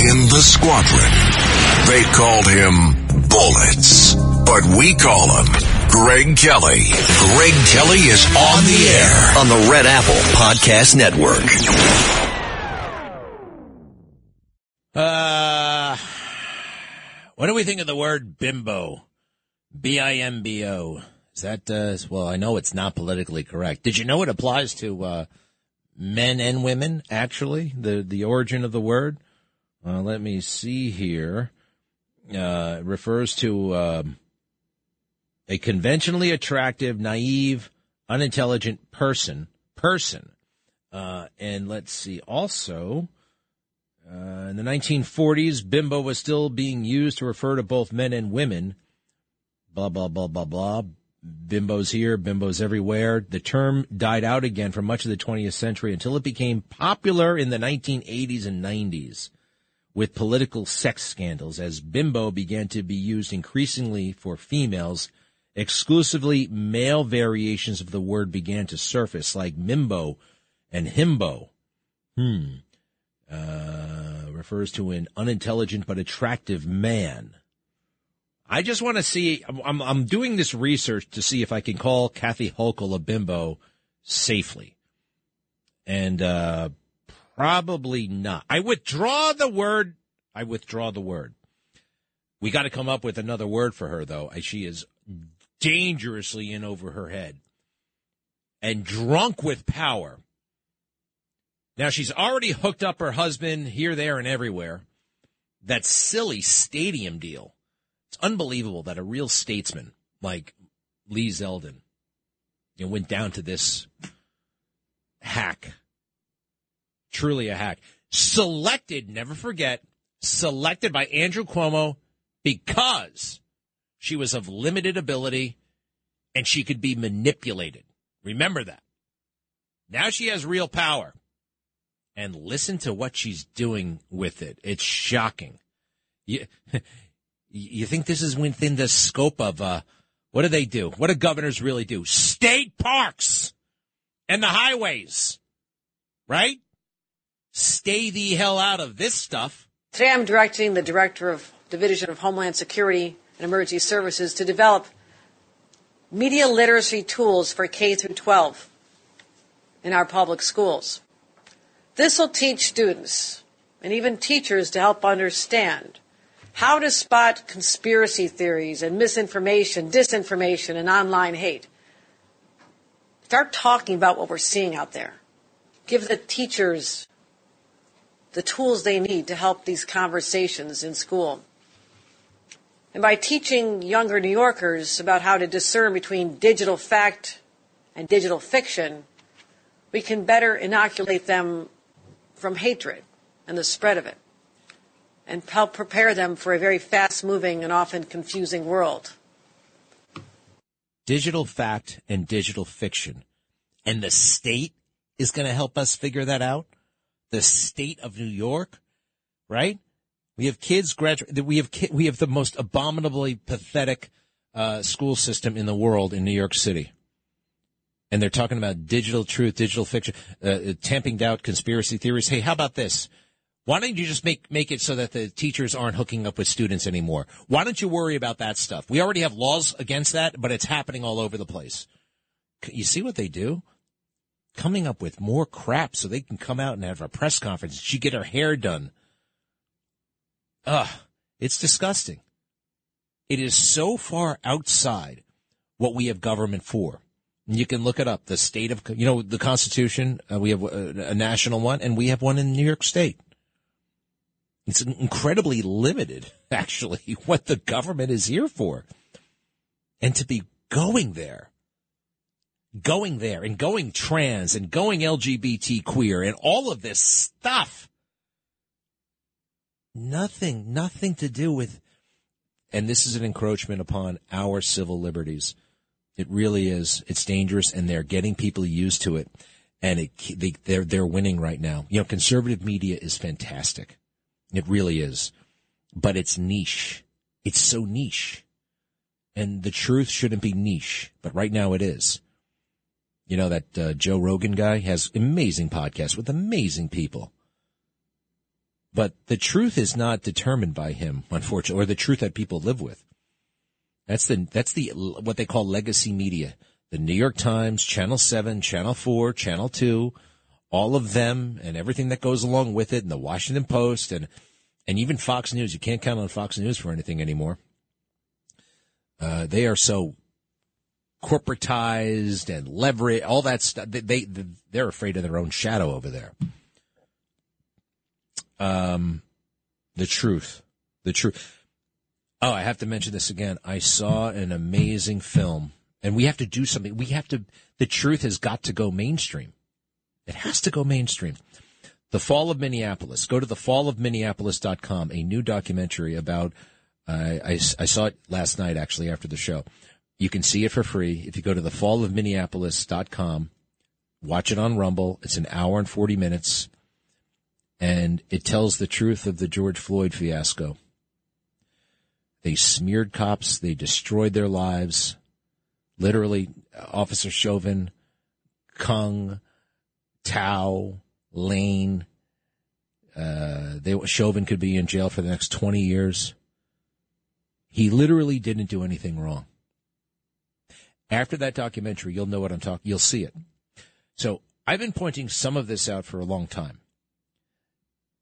In the squadron, they called him Bullets, but we call him Greg Kelly. Greg Kelly is on the air on the Red Apple Podcast Network. Uh, what do we think of the word bimbo? B-I-M-B-O. Is that, uh, well, I know it's not politically correct. Did you know it applies to, uh, men and women, actually? The, the origin of the word? Uh, let me see here. Uh, it refers to, um, a conventionally attractive, naive, unintelligent person, person. Uh, and let's see, also, uh, in the 1940s, bimbo was still being used to refer to both men and women. Blah, blah, blah, blah, blah. Bimbos here, bimbos everywhere. The term died out again for much of the 20th century until it became popular in the 1980s and 90s with political sex scandals as bimbo began to be used increasingly for females. Exclusively male variations of the word began to surface like mimbo and himbo. Hmm. Uh, refers to an unintelligent but attractive man. I just want to see. I'm, I'm doing this research to see if I can call Kathy Hochul a bimbo safely, and uh, probably not. I withdraw the word. I withdraw the word. We got to come up with another word for her, though. She is dangerously in over her head and drunk with power. Now she's already hooked up her husband here, there, and everywhere. That silly stadium deal. It's unbelievable that a real statesman like Lee Zeldin you know, went down to this hack. Truly a hack. Selected, never forget, selected by Andrew Cuomo because she was of limited ability and she could be manipulated. Remember that. Now she has real power. And listen to what she's doing with it. It's shocking. You, you think this is within the scope of, uh, what do they do? What do governors really do? State parks and the highways, right? Stay the hell out of this stuff. Today I'm directing the Director of Division of Homeland Security and Emergency Services to develop media literacy tools for K through 12 in our public schools. This will teach students and even teachers to help understand how to spot conspiracy theories and misinformation, disinformation, and online hate. Start talking about what we're seeing out there. Give the teachers the tools they need to help these conversations in school. And by teaching younger New Yorkers about how to discern between digital fact and digital fiction, we can better inoculate them from hatred and the spread of it and help prepare them for a very fast moving and often confusing world. Digital fact and digital fiction. And the state is going to help us figure that out. The state of New York, right? We have kids graduate. We have we have the most abominably pathetic uh, school system in the world in New York City and they're talking about digital truth, digital fiction, uh, uh, tamping down conspiracy theories. Hey, how about this? Why don't you just make make it so that the teachers aren't hooking up with students anymore? Why don't you worry about that stuff? We already have laws against that, but it's happening all over the place. You see what they do? Coming up with more crap so they can come out and have a press conference. She get her hair done. Ugh, it's disgusting. It is so far outside what we have government for. You can look it up. The state of, you know, the Constitution, uh, we have a, a, national one, and we have one in New York State. It's incredibly limited, actually, what the government is here for. And to be going there, going there and going trans and going LGBT queer and all of this stuff. nothing, nothing to do with. And this is an encroachment upon our civil liberties. It really is. It's dangerous, and they're getting people used to it, and it, they, they're they're winning right now. You know, conservative media is fantastic. It really is, but it's niche. It's so niche, and the truth shouldn't be niche, but right now it is. You know that uh, Joe Rogan guy has amazing podcasts with amazing people. But the truth is not determined by him, unfortunately, or the truth that people live with. That's the that's the what they call legacy media. The New York Times, Channel 7, Channel 4, Channel 2, all of them and everything that goes along with it and the Washington Post and and even Fox News. You can't count on Fox News for anything anymore. Uh, they are so corporatized and leverage, all that stuff. They, they they're afraid of their own shadow over there. Um, the truth, the truth. Oh, I have to mention this again. I saw an amazing film, and we have to do something. We have to. The truth has got to go mainstream. It has to go mainstream. The Fall of Minneapolis. Go to thefallofminneapolis.com, a new documentary about. Uh, I, I saw it last night, actually, after the show. You can see it for free if you go to thefallofminneapolis.com. Watch it on Rumble. It's an hour and 40 minutes and it tells the truth of the George Floyd fiasco. They smeared cops, they destroyed their lives. Literally, Officer Chauvin, Kueng, Thao, Lane. Uh, they, Chauvin could be in jail for the next 20 years. He literally didn't do anything wrong. After that documentary, you'll know what I'm talking. You'll see it. So I've been pointing some of this out for a long time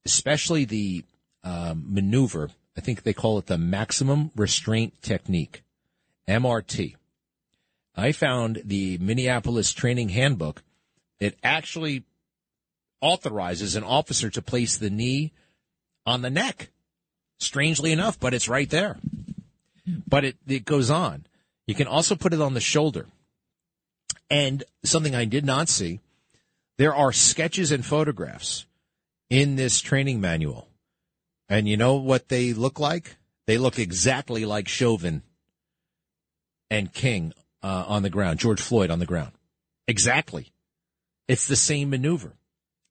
especially the um, maneuver. I think they call it the maximum restraint technique, MRT. I found the Minneapolis Training Handbook. It actually authorizes an officer to place the knee on the neck. Strangely enough, but it's right there. But it, it goes on. You can also put it on the shoulder. And something I did not see, there are sketches and photographs in this training manual. And you know what they look like? They look exactly like Chauvin and Kueng uh, on the ground, George Floyd on the ground. Exactly. It's the same maneuver.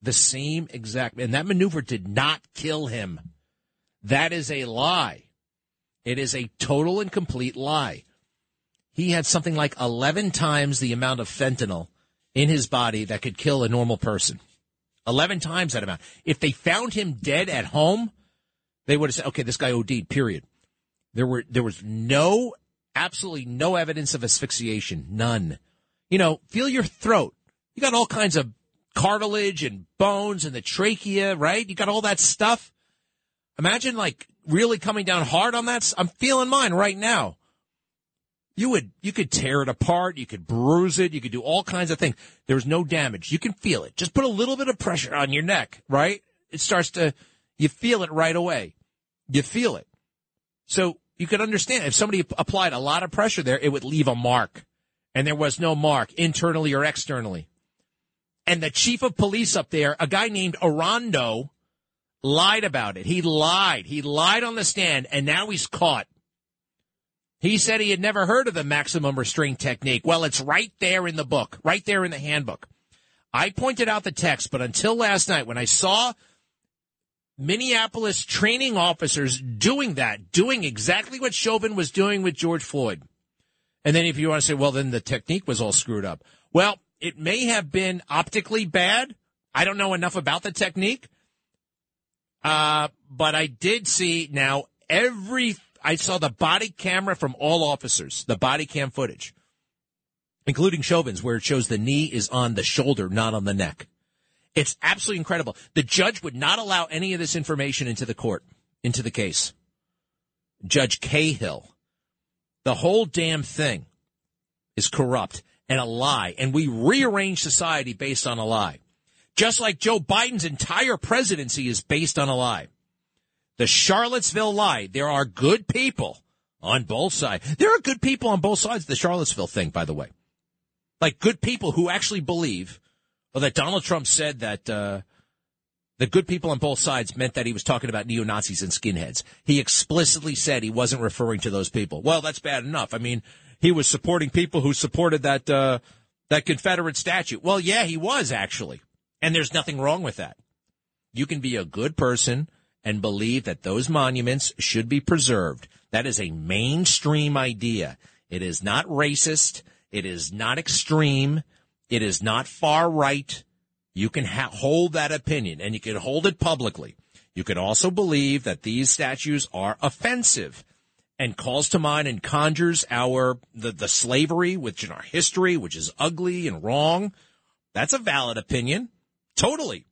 The same exact. And that maneuver did not kill him. That is a lie. It is a total and complete lie. He had something like 11 times the amount of fentanyl in his body that could kill a normal person. 11 times that amount. If they found him dead at home, they would have said, okay, this guy OD'd, period. There were, there was no, absolutely no evidence of asphyxiation. None. You know, feel your throat. You got all kinds of cartilage and bones and the trachea, right? You got all that stuff. Imagine like really coming down hard on that. I'm feeling mine right now you would you could tear it apart, you could bruise it, you could do all kinds of things. There's no damage. You can feel it. Just put a little bit of pressure on your neck, right? It starts to you feel it right away. You feel it. So you could understand if somebody applied a lot of pressure there, it would leave a mark. And there was no mark internally or externally. And the chief of police up there, a guy named Arradondo, lied about it. He lied. He lied on the stand and now he's caught. He said he had never heard of the maximum restraint technique. Well, it's right there in the book, right there in the handbook. I pointed out the text, but until last night when I saw Minneapolis training officers doing that, doing exactly what Chauvin was doing with George Floyd. And then if you want to say, well, then the technique was all screwed up. Well, it may have been optically bad. I don't know enough about the technique. Uh, but I did see now every I saw the body camera from all officers, the body cam footage, including Chauvin's, where it shows the knee is on the shoulder, not on the neck. It's absolutely incredible. The judge would not allow any of this information into the court, into the case. Judge Cahill. The whole damn thing is corrupt and a lie, and we rearrange society based on a lie. Just like Joe Biden's entire presidency is based on a lie. The Charlottesville lie. There are good people on both sides. There are good people on both sides of the Charlottesville thing, by the way. Like good people who actually believe well, that Donald Trump said that uh, the good people on both sides meant that he was talking about neo Nazis and skinheads. He explicitly said he wasn't referring to those people. Well, that's bad enough. I mean, he was supporting people who supported that uh, that Confederate statue. Well, yeah, he was actually, and there's nothing wrong with that. You can be a good person and believe that those monuments should be preserved. That is a mainstream idea. It is not racist. It is not extreme. It is not far right. You can ha- hold that opinion and you can hold it publicly. You can also believe that these statues are offensive and calls to mind and conjures our the, the slavery which in our history, which is ugly and wrong. That's a valid opinion. Totally.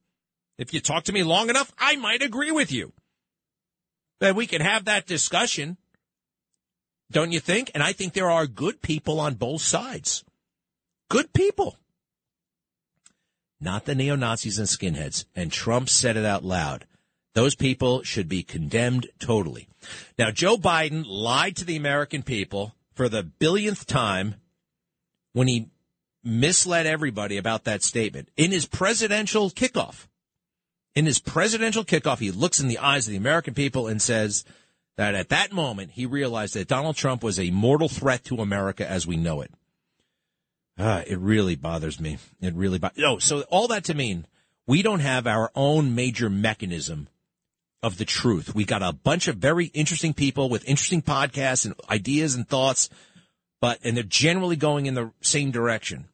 If you talk to me long enough, I might agree with you. That we can have that discussion. Don't you think? And I think there are good people on both sides. Good people not the neo Nazis and skinheads. And Trump said it out loud. Those people should be condemned totally. Now, Joe Biden lied to the American people for the billionth time when he misled everybody about that statement. In his presidential kickoff, in his presidential kickoff, he looks in the eyes of the American people and says that at that moment, he realized that Donald Trump was a mortal threat to America as we know it. Uh, it really bothers me. It really bothers. No, so all that to mean we don't have our own major mechanism of the truth. We got a bunch of very interesting people with interesting podcasts and ideas and thoughts, but and they're generally going in the same direction.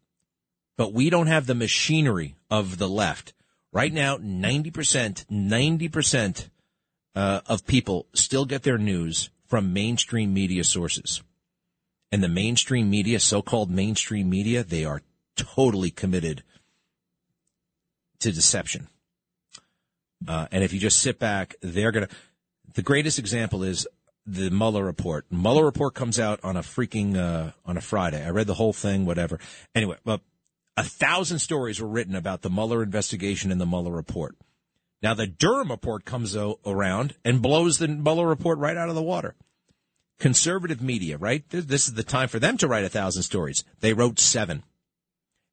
But we don't have the machinery of the left. Right now, 90%, 90% uh, of people still get their news from mainstream media sources and the mainstream media, so-called mainstream media, they are totally committed to deception. Uh, and if you just sit back, they're gonna. The greatest example is the Mueller report. Mueller report comes out on a freaking uh, on a Friday. I read the whole thing, whatever. Anyway, but a thousand stories were written about the Mueller investigation and the Mueller report. Now the Durham report comes around and blows the Mueller report right out of the water conservative media, right? This is the time for them to write a thousand stories. They wrote seven.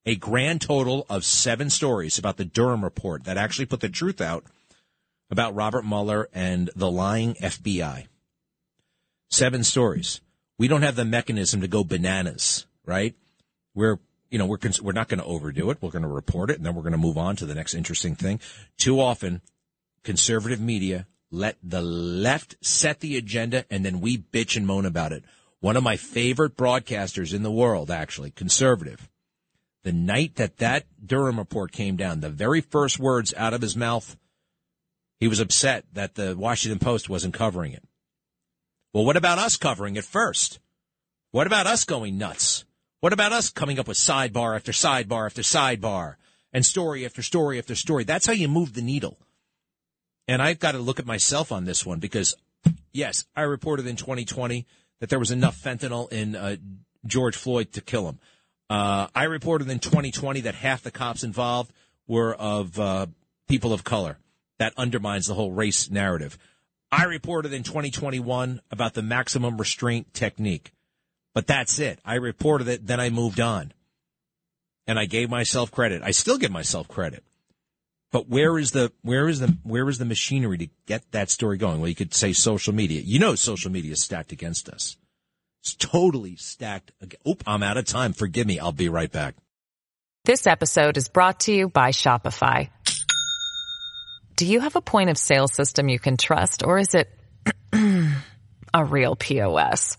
A grand total of seven stories about the Durham report that actually put the truth out about Robert Mueller and the lying FBI. Seven stories. We don't have the mechanism to go bananas, right? We're, you know, we're, we're not going to overdo it. We're going to report it and then we're going to move on to the next interesting thing. Too often, conservative media let the left set the agenda and then we bitch and moan about it. One of my favorite broadcasters in the world, actually, conservative. The night that that Durham report came down, the very first words out of his mouth, he was upset that the Washington Post wasn't covering it. Well, what about us covering it first? What about us going nuts? What about us coming up with sidebar after sidebar after sidebar and story after story after story? That's how you move the needle. And I've got to look at myself on this one because, yes, I reported in 2020 that there was enough fentanyl in uh, George Floyd to kill him. Uh, I reported in 2020 that half the cops involved were of uh, people of color. That undermines the whole race narrative. I reported in 2021 about the maximum restraint technique, but that's it. I reported it, then I moved on. And I gave myself credit. I still give myself credit. But where is the where is the where is the machinery to get that story going? Well, you could say social media. You know, social media is stacked against us. It's totally stacked. Oop, I'm out of time. Forgive me. I'll be right back. This episode is brought to you by Shopify. Do you have a point of sale system you can trust, or is it a real POS?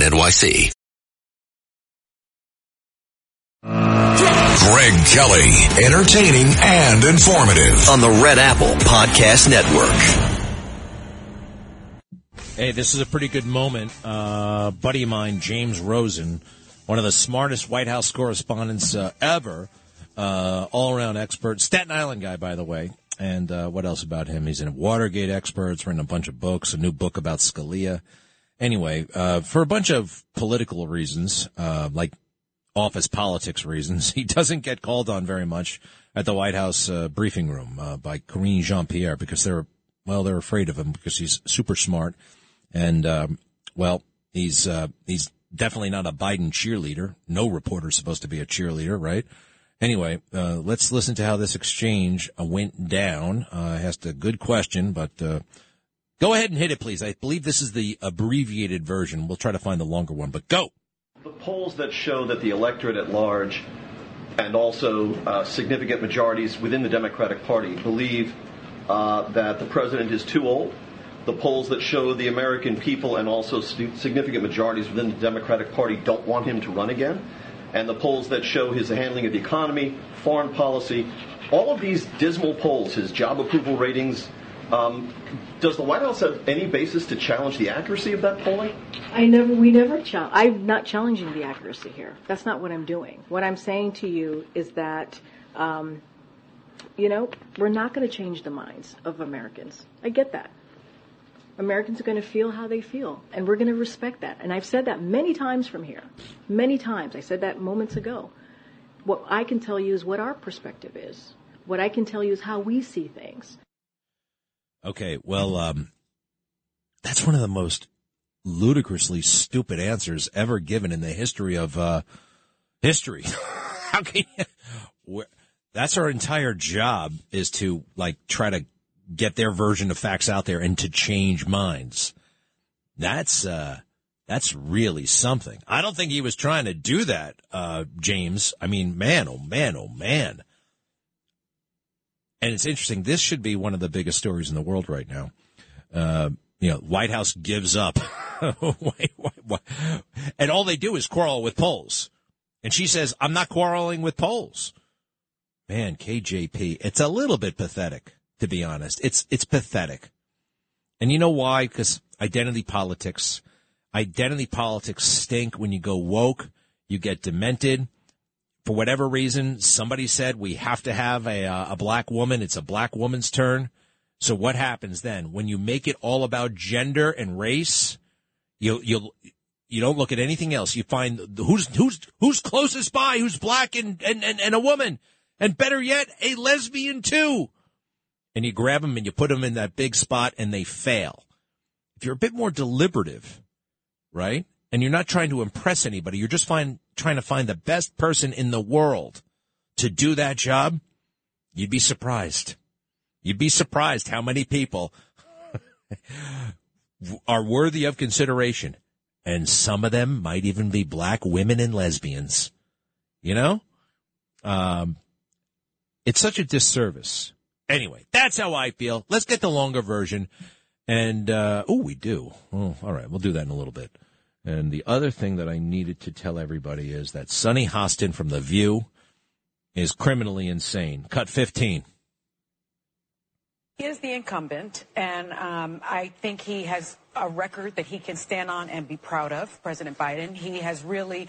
NYC. Greg Kelly, entertaining and informative. on the Red Apple Podcast Network. Hey, this is a pretty good moment. Uh, buddy of mine, James Rosen, one of the smartest White House correspondents uh, ever, uh, all around expert, Staten Island guy, by the way. And uh, what else about him? He's a Watergate expert, he's written a bunch of books, a new book about Scalia. Anyway, uh, for a bunch of political reasons, uh, like office politics reasons, he doesn't get called on very much at the White House uh, briefing room uh, by Karine Jean Pierre because they're well, they're afraid of him because he's super smart, and um, well, he's uh, he's definitely not a Biden cheerleader. No reporter's supposed to be a cheerleader, right? Anyway, uh, let's listen to how this exchange went down. Uh, asked a good question, but uh, go ahead and hit it, please. I believe this is the abbreviated version. We'll try to find the longer one, but go. The polls that show that the electorate at large and also uh, significant majorities within the Democratic Party believe uh, that the president is too old. The polls that show the American people and also stu- significant majorities within the Democratic Party don't want him to run again. And the polls that show his handling of the economy, foreign policy, all of these dismal polls, his job approval ratings, um, does the White House have any basis to challenge the accuracy of that polling? I never, we never challenge. I'm not challenging the accuracy here. That's not what I'm doing. What I'm saying to you is that, um, you know, we're not going to change the minds of Americans. I get that. Americans are going to feel how they feel, and we're going to respect that. And I've said that many times from here. Many times. I said that moments ago. What I can tell you is what our perspective is. What I can tell you is how we see things. Okay, well, um, that's one of the most ludicrously stupid answers ever given in the history of uh, history. How can you? That's our entire job is to like try to get their version of facts out there and to change minds. That's uh, that's really something. I don't think he was trying to do that, uh, James. I mean, man, oh man, oh man. And it's interesting. This should be one of the biggest stories in the world right now. Uh, you know, White House gives up. wait, wait, wait. And all they do is quarrel with polls. And she says, I'm not quarreling with polls. Man, KJP, it's a little bit pathetic, to be honest. It's, it's pathetic. And you know why? Because identity politics, identity politics stink when you go woke, you get demented for whatever reason, somebody said we have to have a, uh, a black woman. It's a black woman's turn. So what happens then when you make it all about gender and race? You you you don't look at anything else. You find who's who's who's closest by, who's black and and, and, and a woman, and better yet, a lesbian too. And you grab them and you put them in that big spot, and they fail. If you're a bit more deliberative, right? and you're not trying to impress anybody. You're just find, trying to find the best person in the world to do that job. You'd be surprised. You'd be surprised how many people are worthy of consideration. And some of them might even be black women and lesbians. You know? Um, it's such a disservice. Anyway, that's how I feel. Let's get the longer version. And, uh, oh, we do. Oh, all right. We'll do that in a little bit. And the other thing that I needed to tell everybody is that Sunny Hostin from The View is criminally insane. Cut 15. He is the incumbent, and um, I think he has a record that he can stand on and be proud of, President Biden. He has really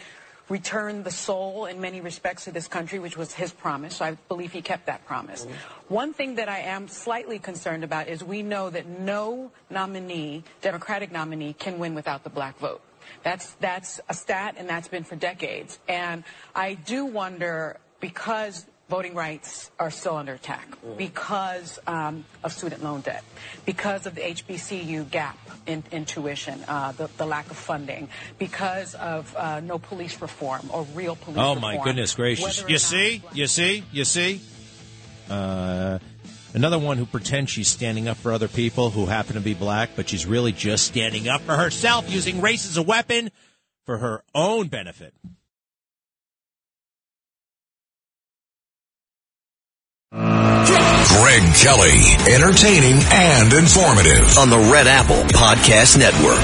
returned the soul in many respects to this country, which was his promise. So I believe he kept that promise. One thing that I am slightly concerned about is we know that no nominee, Democratic nominee, can win without the black vote. That's that's a stat, and that's been for decades. And I do wonder because voting rights are still under attack because um, of student loan debt, because of the HBCU gap in, in tuition, uh, the, the, lack of funding, because of uh, no police reform or real police oh, reform. my goodness gracious. You see? You see? You see? Uh, another one who pretends she's standing up for other people who happen to be black, but she's really just standing up for herself using race as a weapon for her own benefit. Greg Kelly, entertaining and informative. on the Red Apple Podcast Network.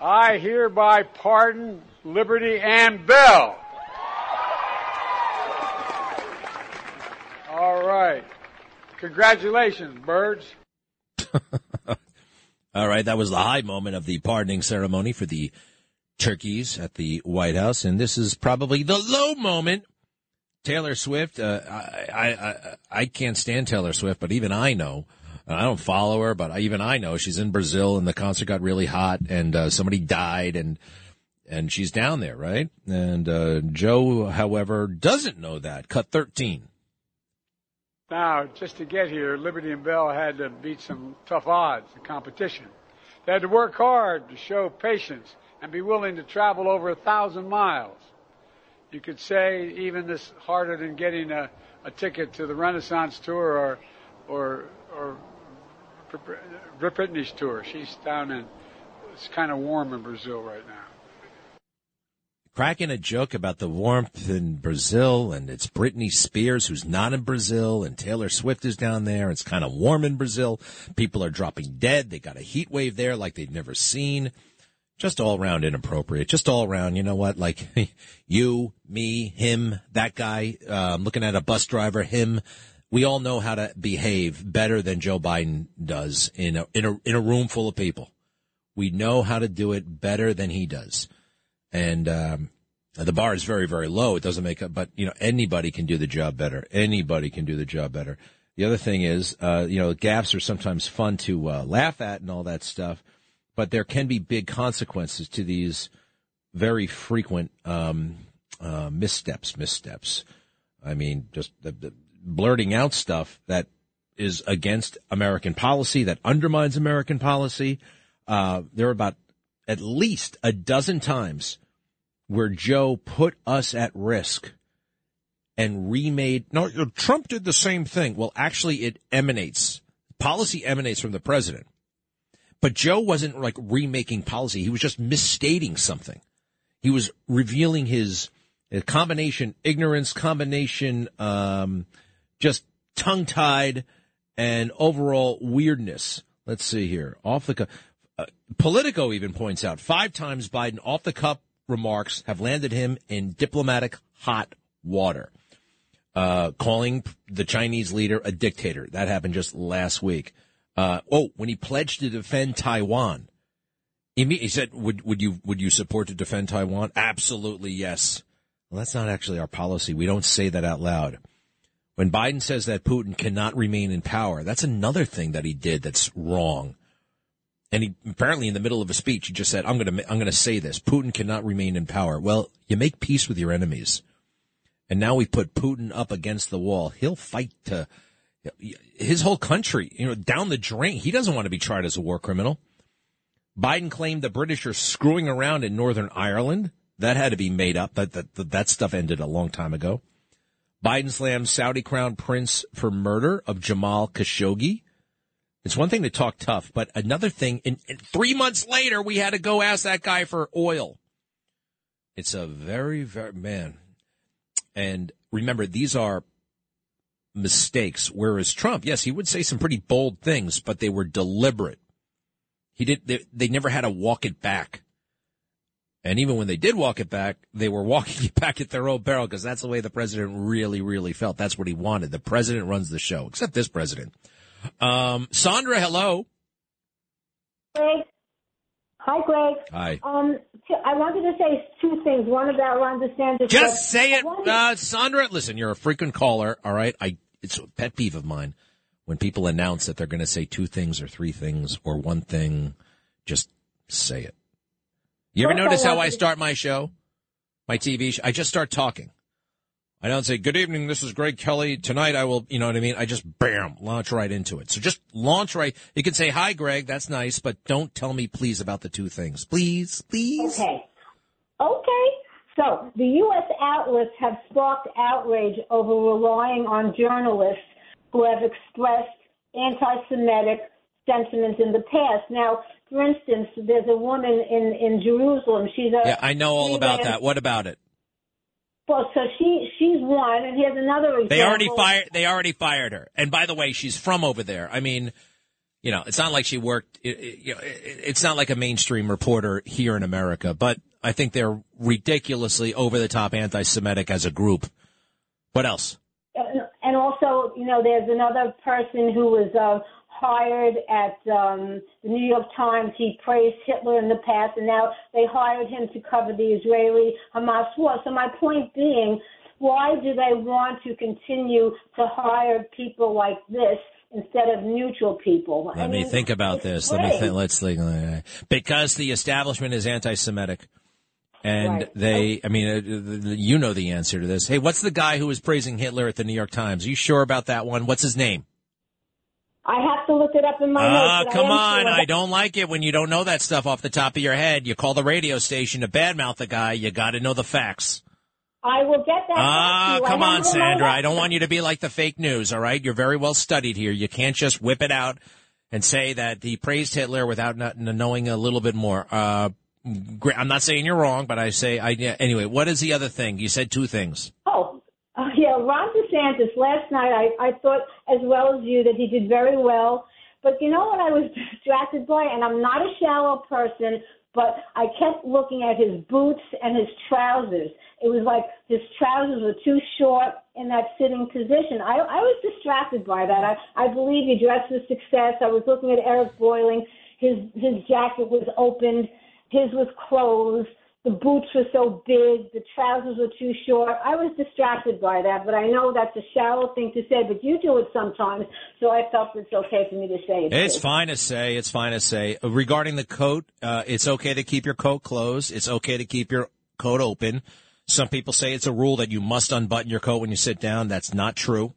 I hereby pardon Liberty and Bell. Congratulations, birds. All right, that was the high moment of the pardoning ceremony for the turkeys at the White House, and this is probably the low moment. Taylor Swift, uh, I, I, I, I can't stand Taylor Swift, but even I know, I don't follow her, but even I know she's in Brazil and the concert got really hot and uh, somebody died and and she's down there, right? And uh, Joe, however, doesn't know that. Cut 13. Now, just to get here, Liberty and Bell had to beat some tough odds and competition. They had to work hard to show patience and be willing to travel over a thousand miles. You could say even this harder than getting a, a ticket to the Renaissance tour or or or Britney's tour. She's down in it's kind of warm in Brazil right now. Cracking a joke about the warmth in Brazil, and it's Britney Spears who's not in Brazil, and Taylor Swift is down there. It's kind of warm in Brazil. People are dropping dead. They got a heat wave there like they've never seen just all around inappropriate. Just all around, you know what? Like you, me, him, that guy. Uh, looking at a bus driver. Him. We all know how to behave better than Joe Biden does in a in a in a room full of people. We know how to do it better than he does, and um, the bar is very very low. It doesn't make up, but you know anybody can do the job better. Anybody can do the job better. The other thing is, uh, you know, gaffes are sometimes fun to uh, laugh at and all that stuff but there can be big consequences to these very frequent um, uh, missteps. Missteps. I mean, just the, the blurting out stuff that is against American policy, that undermines American policy. Uh, there are about at least a dozen times where Joe put us at risk and remade. No, Trump did the same thing. Well, actually, it emanates. Policy emanates from the president. But Joe wasn't like remaking policy. He was just misstating something. He was revealing his combination ignorance, combination um, just tongue tied, and overall weirdness. Let's see here. Off the Politico even points out five times Biden off the cup remarks have landed him in diplomatic hot water. Uh, calling the Chinese leader a dictator. That happened just last week. Uh, oh, when he pledged to defend Taiwan, he, he said, "Would would you would you support to defend Taiwan?" Absolutely, yes. Well, that's not actually our policy. We don't say that out loud. When Biden says that Putin cannot remain in power, that's another thing that he did that's wrong. And he apparently in the middle of a speech, he just said, "I'm going to I'm going to say this: Putin cannot remain in power." Well, you make peace with your enemies, and now we put Putin up against the wall. He'll fight to his whole country, you know, down the drain. He doesn't want to be tried as a war criminal. Biden claimed the British are screwing around in Northern Ireland. That had to be made up. That, that, that stuff ended a long time ago. Biden slams Saudi crown prince for murder of Jamal Khashoggi. It's one thing to talk tough, but another thing, in, in three months later, we had to go ask that guy for oil. It's a very, very, man. And remember, these are mistakes. Whereas Trump, yes, he would say some pretty bold things, but they were deliberate. He did, they, they never had to walk it back. And even when they did walk it back, they were walking it back at their own barrel because that's the way the president really, really felt. That's what he wanted. The president runs the show, except this president. Um, Sandra, hello. Greg. Hi, Greg. Hi. Um, I wanted to say two things. One about Ron DeSantis. Just say it, uh, Sandra. Listen, you're a frequent caller. All right. I it's a pet peeve of mine when people announce that they're going to say two things or three things or one thing. Just say it. You ever notice how I start my show, my TV show? I just start talking. I don't say, good evening, this is Greg Kelly. Tonight I will, you know what I mean? I just, bam, launch right into it. So just launch right. You can say, hi, Greg, that's nice, but don't tell me, please, about the two things. Please, please. Okay. Okay. So the U.S. outlets have sparked outrage over relying on journalists who have expressed anti-Semitic sentiments in the past. Now, for instance, there's a woman in in Jerusalem. She's a yeah. I know all about that. What about it? Well, so she she's one, and here's another example. They already fired. They already fired her. And by the way, she's from over there. I mean, you know, it's not like she worked. It, it, you know, it, it's not like a mainstream reporter here in America, but I think they're ridiculously over the top anti-Semitic as a group. What else? And also, you know, there's another person who was uh, hired at um, the New York Times. He praised Hitler in the past, and now they hired him to cover the Israeli Hamas war. So my point being, why do they want to continue to hire people like this? Instead of neutral people. Let I me think about this. Let me think. Let's think. Because the establishment is anti-Semitic, and Right. they. I mean, uh, you know the answer to this. Hey, what's the guy who was praising Hitler at the New York Times? Are you sure about that one? What's his name? I have to look it up in my Ah, notes. but I come on. sure I don't like it when you don't know that stuff off the top of your head. You call the radio station to badmouth the guy. You got to know the facts. I will get that. Ah, back to you. I come on, it in my Sandra. I don't want you to be like the fake news, all right? You're very well studied here. You can't just whip it out and say that he praised Hitler without not knowing a little bit more. Uh. I'm not saying you're wrong, but I say, I, yeah, anyway, what is the other thing? You said two things. Oh, uh, yeah, Ron DeSantis. Last night, I, I thought as well as you that he did very well. But you know what I was distracted by? And I'm not a shallow person, but I kept looking at his boots and his trousers. It was like his trousers were too short in that sitting position. I, I was distracted by that. I, I believe he dressed for success. I was looking at Eric Bolling. His his jacket was opened. His was closed. The boots were so big. The trousers were too short. I was distracted by that, but I know that's a shallow thing to say. But you do it sometimes, so I felt it's okay for me to say it. It's fine to say. It's fine to say. Regarding the coat, uh, it's okay to keep your coat closed. It's okay to keep your coat open. Some people say it's a rule that you must unbutton your coat when you sit down. That's not true.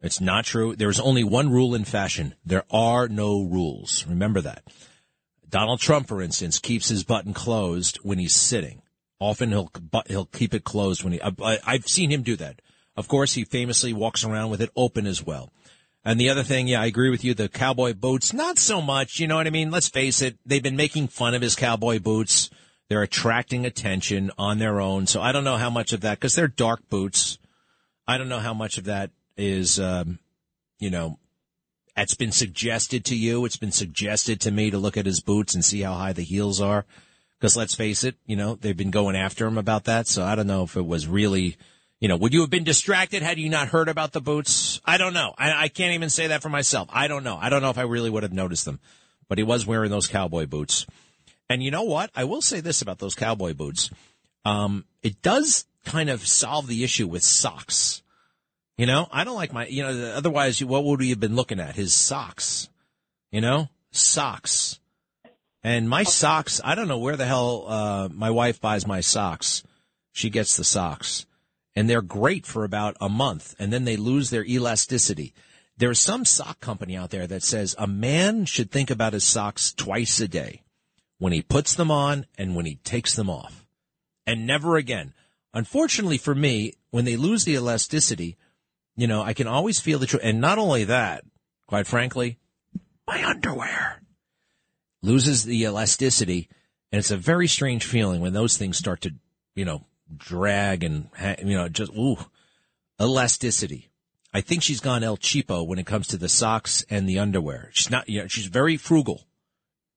It's not true. There's only one rule in fashion. There are no rules. Remember that. Donald Trump, for instance, keeps his button closed when he's sitting. Often he'll he'll keep it closed when he. I, I've seen him do that. Of course, he famously walks around with it open as well. And the other thing, yeah, I agree with you. The cowboy boots, not so much. You know what I mean? Let's face it. They've been making fun of his cowboy boots. They're attracting attention on their own. So I don't know how much of that, because they're dark boots. I don't know how much of that is, um, you know, it's been suggested to you. It's been suggested to me to look at his boots and see how high the heels are. Because let's face it, you know, they've been going after him about that. So I don't know if it was really, you know, would you have been distracted had you not heard about the boots? I don't know. I, I can't even say that for myself. I don't know. I don't know if I really would have noticed them. But he was wearing those cowboy boots. And you know what? I will say this about those cowboy boots. Um, it does kind of solve the issue with socks. You know, I don't like my, you know, otherwise, what would we have been looking at? His socks. You know, socks. And my socks, I don't know where the hell uh, my wife buys my socks. She gets the socks. And they're great for about a month, and then they lose their elasticity. There's some sock company out there that says a man should think about his socks twice a day when he puts them on and when he takes them off. And never again. Unfortunately for me, when they lose the elasticity, you know, I can always feel the truth. And not only that, quite frankly, my underwear loses the elasticity. And it's a very strange feeling when those things start to, you know, drag and, you know, just, ooh, elasticity. I think she's gone El Cheapo when it comes to the socks and the underwear. She's not, you know, she's very frugal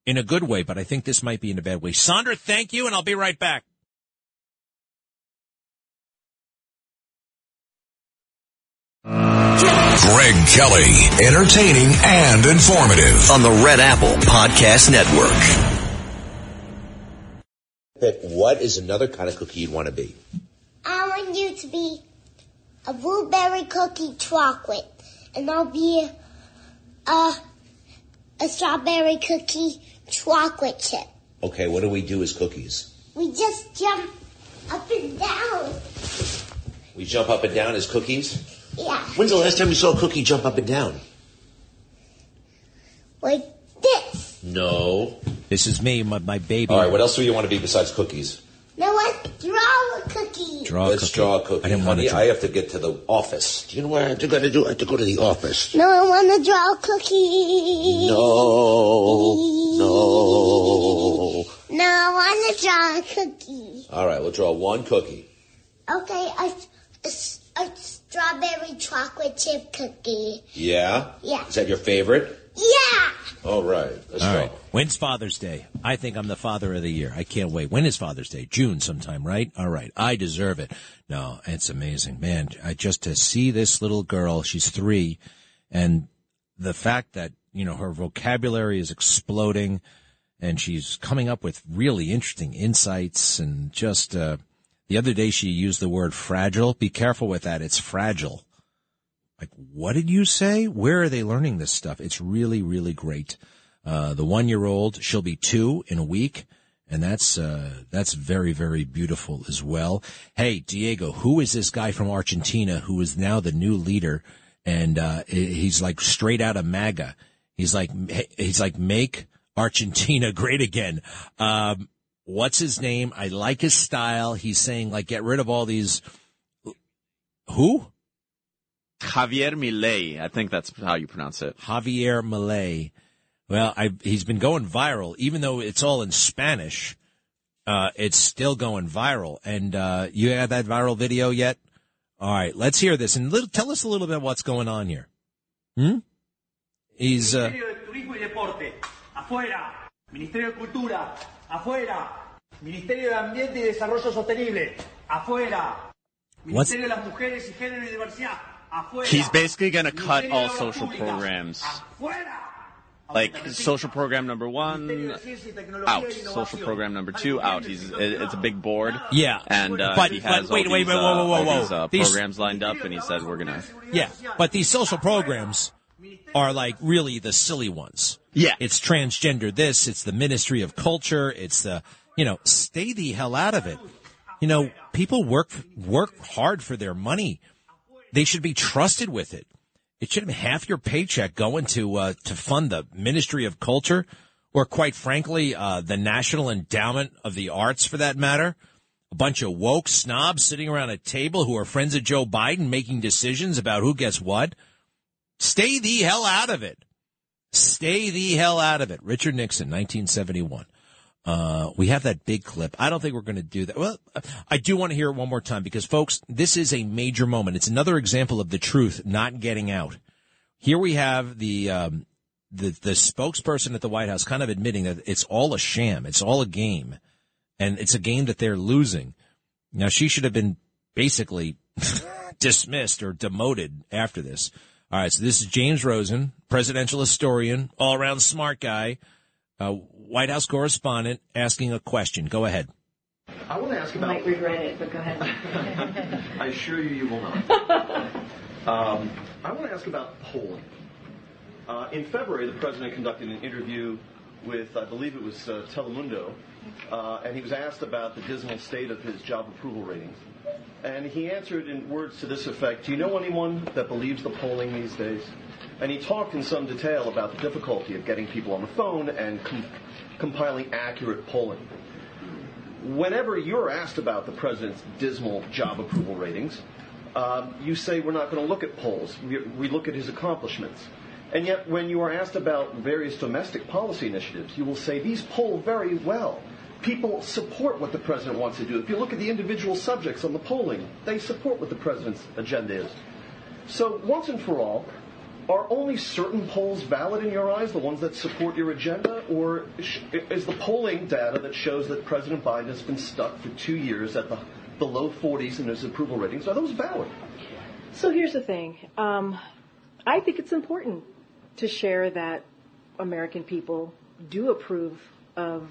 in a good way, but I think this might be in a bad way. Sandra, thank you, and I'll be right back. Greg Kelly, entertaining and informative. on the Red Apple Podcast Network. Pick what is another kind of cookie you'd want to be? I want you to be a blueberry cookie chocolate, and I'll be a a strawberry cookie chocolate chip. Okay, what do we do as cookies? We just jump up and down. We jump up and down as cookies? Yeah, When's the last time you saw a cookie jump up and down? like this. No. This is me, my, my baby. All right, what else do you want to be besides cookies? Now let's draw a cookie. Draw a Let's cookie. draw a cookie. I didn't want to draw. I have to get to the office. Do you know what I have to go to do? I have to go to the office. No, I want to draw a cookie. No. No. No, I want to draw a cookie. All right, we'll draw one cookie. Okay, I, a, a strawberry chocolate chip cookie. Yeah? Yeah. Is that your favorite? Yeah. All right. Let's All go. right. When's Father's Day? I think I'm the father of the year. I can't wait. When is Father's Day? June sometime, right? All right. I deserve it. No, it's amazing, man. I just to see this little girl. She's three, and the fact that you know her vocabulary is exploding, and she's coming up with really interesting insights, and just uh, the other day she used the word fragile. Be careful with that. It's fragile. Like, what did you say? Where are they learning this stuff? It's really, really great. Uh, the one year old, she'll be two in a week. And that's, uh, that's very, very beautiful as well. Hey, Diego, who is this guy from Argentina who is now the new leader? And, uh, he's like straight out of MAGA. He's like, he's like, make Argentina great again. Um, what's his name? I like his style. He's saying like, get rid of all these, who? Javier Milei. I think that's how you pronounce it. Javier Milei. Well, I, he's been going viral, even though it's all in Spanish. Uh, it's still going viral. And uh, you had that viral video yet? All right, let's hear this and little, tell us a little bit what's going on here. Hmm? He's. Uh, Ministerio de Turismo y Deporte, afuera. Ministerio de Cultura, afuera. Ministerio de Ambiente y Desarrollo Sostenible, afuera. What's- Ministerio de las Mujeres y Género y Diversidad, afuera. He's basically going to cut all social Públicas, programs. Afuera. Like social program number one, out. Social program number two, out. He's it's a big board. Yeah. and uh, But- he has but wait, all wait, these, wait, whoa, uh, whoa, whoa, whoa. these, uh, These- programs lined up, and he said we're gonna. Yeah, but these social programs are like really the silly ones. Yeah. It's transgender this, it's the Ministry of Culture, it's the, you know, stay the hell out of it. You know, people work, work hard for their money. They should be trusted with it. It shouldn't have half your paycheck going to, uh, to fund the Ministry of Culture or quite frankly, uh, the National Endowment of the Arts for that matter. A bunch of woke snobs sitting around a table who are friends of Joe Biden making decisions about who gets what. Stay the hell out of it. Stay the hell out of it. Richard Nixon, 1971. Uh, we have that big clip. I don't think we're going to do that. Well, I do want to hear it one more time because folks, this is a major moment. It's another example of the truth not getting out. Here we have the, um, the, the spokesperson at the White House kind of admitting that it's all a sham. It's all a game and it's a game that they're losing. Now she should have been basically dismissed or demoted after this. All right, so this is James Rosen, presidential historian, all around smart guy, uh, White House correspondent, asking a question. Go ahead. I want to ask about. You about. might regret it, but go ahead. I assure you, you will not. um, I want to ask about polling. Uh, in February, the president conducted an interview with, I believe it was uh, Telemundo, uh, and he was asked about the dismal state of his job approval ratings. And he answered in words to this effect Do you know anyone that believes the polling these days? And he talked in some detail about the difficulty of getting people on the phone and com- compiling accurate polling. Whenever you're asked about the president's dismal job approval ratings, um, you say we're not going to look at polls. We, we look at his accomplishments. And yet, when you are asked about various domestic policy initiatives, you will say these poll very well. People support what the president wants to do. If you look at the individual subjects on the polling, they support what the president's agenda is. So, once and for all, are only certain polls valid in your eyes, the ones that support your agenda, or is the polling data that shows that President Biden has been stuck for two years at the, the low 40s in his approval ratings, are those valid? So here's the thing. Um, I think it's important to share that American people do approve of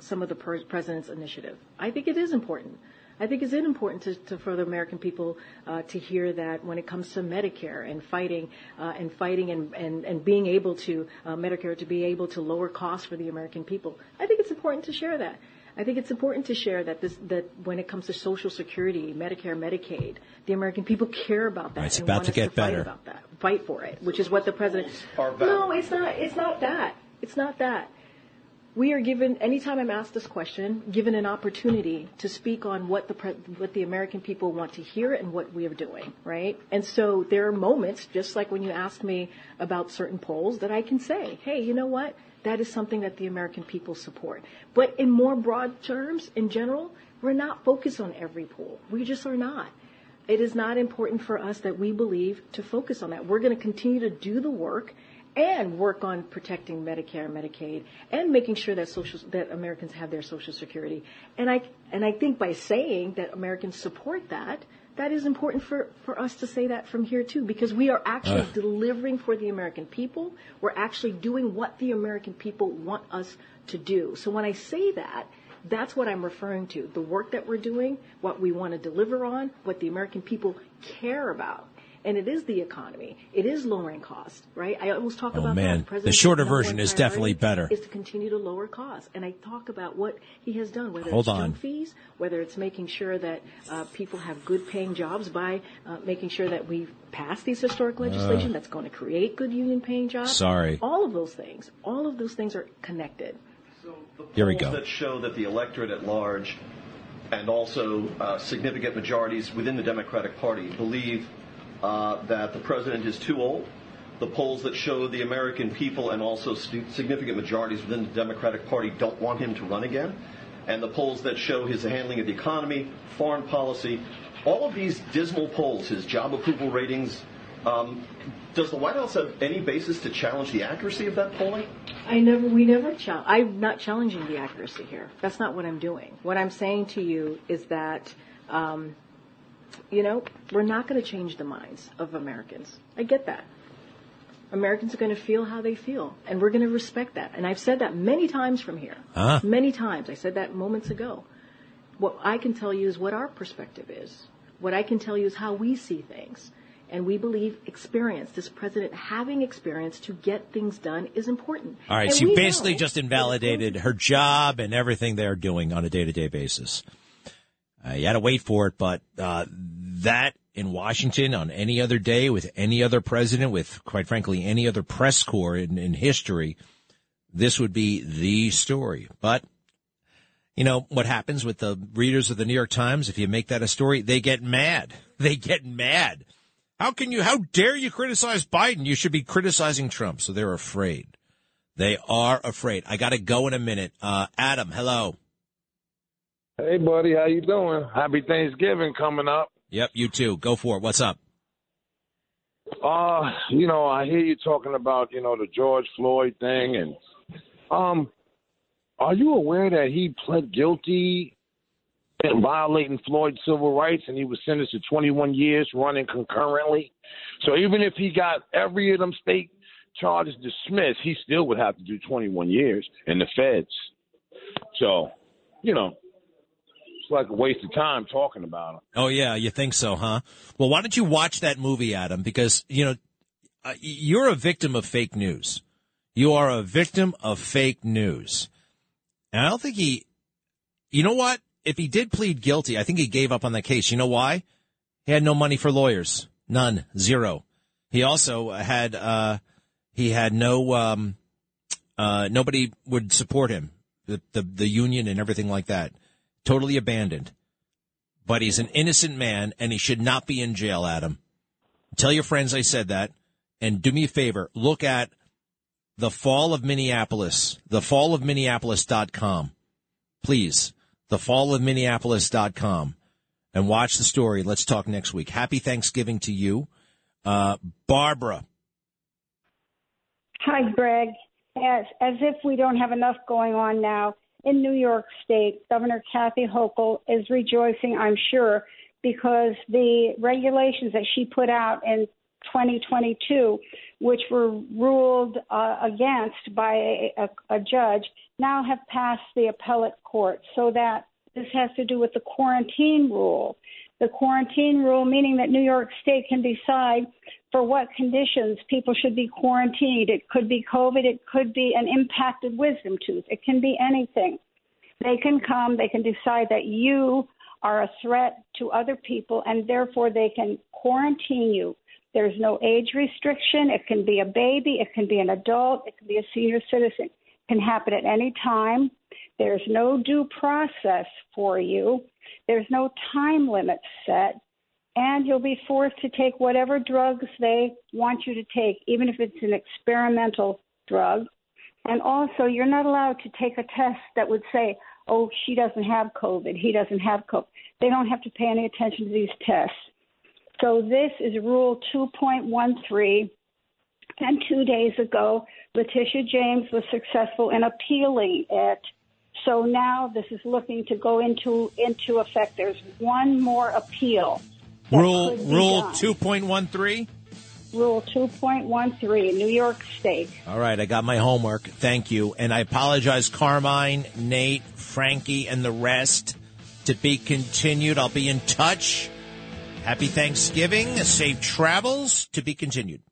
some of the president's initiative. I think it is important. I think it's important to, to, for the American people uh, to hear that when it comes to Medicare and fighting uh, and fighting and, and, and being able to uh, Medicare to be able to lower costs for the American people. I think it's important to share that. I think it's important to share that this that when it comes to Social Security, Medicare, Medicaid, the American people care about that. It's and about want to get fight better. About that, fight for it, which is what the president. Are valid. No, it's not. It's not that. It's not that. We are given anytime I'm asked this question, given an opportunity to speak on what the what the American people want to hear and what we are doing, right? And so there are moments, just like when you ask me about certain polls, that I can say, hey, you know what? That is something that the American people support. But in more broad terms, in general, we're not focused on every poll. We just are not. It is not important for us that we believe to focus on that. We're going to continue to do the work and work on protecting Medicare and Medicaid and making sure that social that Americans have their social security. And I and I think by saying that Americans support that, that is important for, for us to say that from here too, because we are actually Uh. delivering for the American people. We're actually doing what the American people want us to do. So when I say that, that's what I'm referring to. The work that we're doing, what we want to deliver on, what the American people care about. And it is the economy. It is lowering costs, right? I always talk Oh about man, that. the shorter version is definitely better. Is to continue to lower costs, and I talk about what he has done, whether Hold it's on. fees, whether it's making sure that uh, people have good-paying jobs by uh, making sure that we pass these historic legislation Uh. that's going to create good union-paying jobs. Sorry. all of those things, all of those things are connected. Here we go. that show that the electorate at large and also uh, significant majorities within the Democratic Party believe uh, that the president is too old. The polls that show the American people and also stu- significant majorities within the Democratic Party don't want him to run again. And the polls that show his handling of the economy, foreign policy, all of these dismal polls, his job approval ratings, um, does the White House have any basis to challenge the accuracy of that polling? I never, we never challenge. I'm not challenging the accuracy here. That's not what I'm doing. What I'm saying to you is that, um, you know, we're not going to change the minds of Americans. I get that. Americans are going to feel how they feel, and we're going to respect that. And I've said that many times from here. Huh? Many times. I said that moments ago. What I can tell you is what our perspective is. What I can tell you is how we see things. And we believe experience, this president having experience to get things done is important. All right, And so you basically just invalidated her job and everything they're doing on a day to day basis. Uh, you had to wait for it, but uh, that in Washington on any other day with any other president, with quite frankly any other press corps in, in history, this would be the story. But you know what happens with the readers of the New York Times? If you make that a story, they get mad. They get mad. How can you, how dare you criticize Biden? You should be criticizing Trump. So they're afraid. They are afraid. I got to go in a minute. Uh, Adam, hello. Hey, buddy, how you doing? Happy Thanksgiving coming up. Yep, you too. Go for it. What's up? Uh, you know, I hear you talking about, you know, the George Floyd thing and um are you aware that he pled guilty in violating Floyd's civil rights and he was sentenced to 21 years running concurrently? So even if he got every of them state charges dismissed, he still would have to do 21 years in the feds. So, you know, like a waste of time talking about him. Oh yeah, you think so, huh? Well, why don't you watch that movie, Adam? Because you know uh, you're a victim of fake news. You are a victim of fake news. And I don't think he. You know what? If he did plead guilty, I think he gave up on the case. You know why? He had no money for lawyers. None. Zero. He also had. uh He had no. um uh Nobody would support him. The the, the union and everything like that. Totally abandoned but he's an innocent man and he should not be in jail, Adam. Tell your friends I said that. And do me a favor, look at the fall of Minneapolis, the fall of Minneapolis.com. Please, the fall of Minneapolis.com and watch the story. Let's talk next week. Happy Thanksgiving to you. Uh, Barbara. Hi, Greg. As, as if we don't have enough going on now, in New York State, Governor Kathy Hochul is rejoicing, I'm sure, because the regulations that she put out in 2022, which were ruled uh, against by a, a, a judge, now have passed the appellate court. So that this has to do with the quarantine rule. The quarantine rule, meaning that New York State can decide for what conditions people should be quarantined. It could be COVID, it could be an impacted wisdom tooth, it can be anything. They can come, they can decide that you are a threat to other people, and therefore they can quarantine you. There's no age restriction. It can be a baby, it can be an adult, it can be a senior citizen. Can happen at any time. There's no due process for you. There's no time limit set and you'll be forced to take whatever drugs they want you to take, even if it's an experimental drug. And also, you're not allowed to take a test that would say, oh, she doesn't have COVID, he doesn't have COVID. They don't have to pay any attention to these tests. So, this is Rule 2.13, And two days ago, Letitia James was successful in appealing it. So now this is looking to go into into effect. There's one more appeal. Rule Rule done. two point one three. Rule 2.13, New York State. All right, I got my homework. Thank you, and I apologize, Carmine, Nate, Frankie, and the rest. To be continued. I'll be in touch. Happy Thanksgiving. Safe travels. To be continued.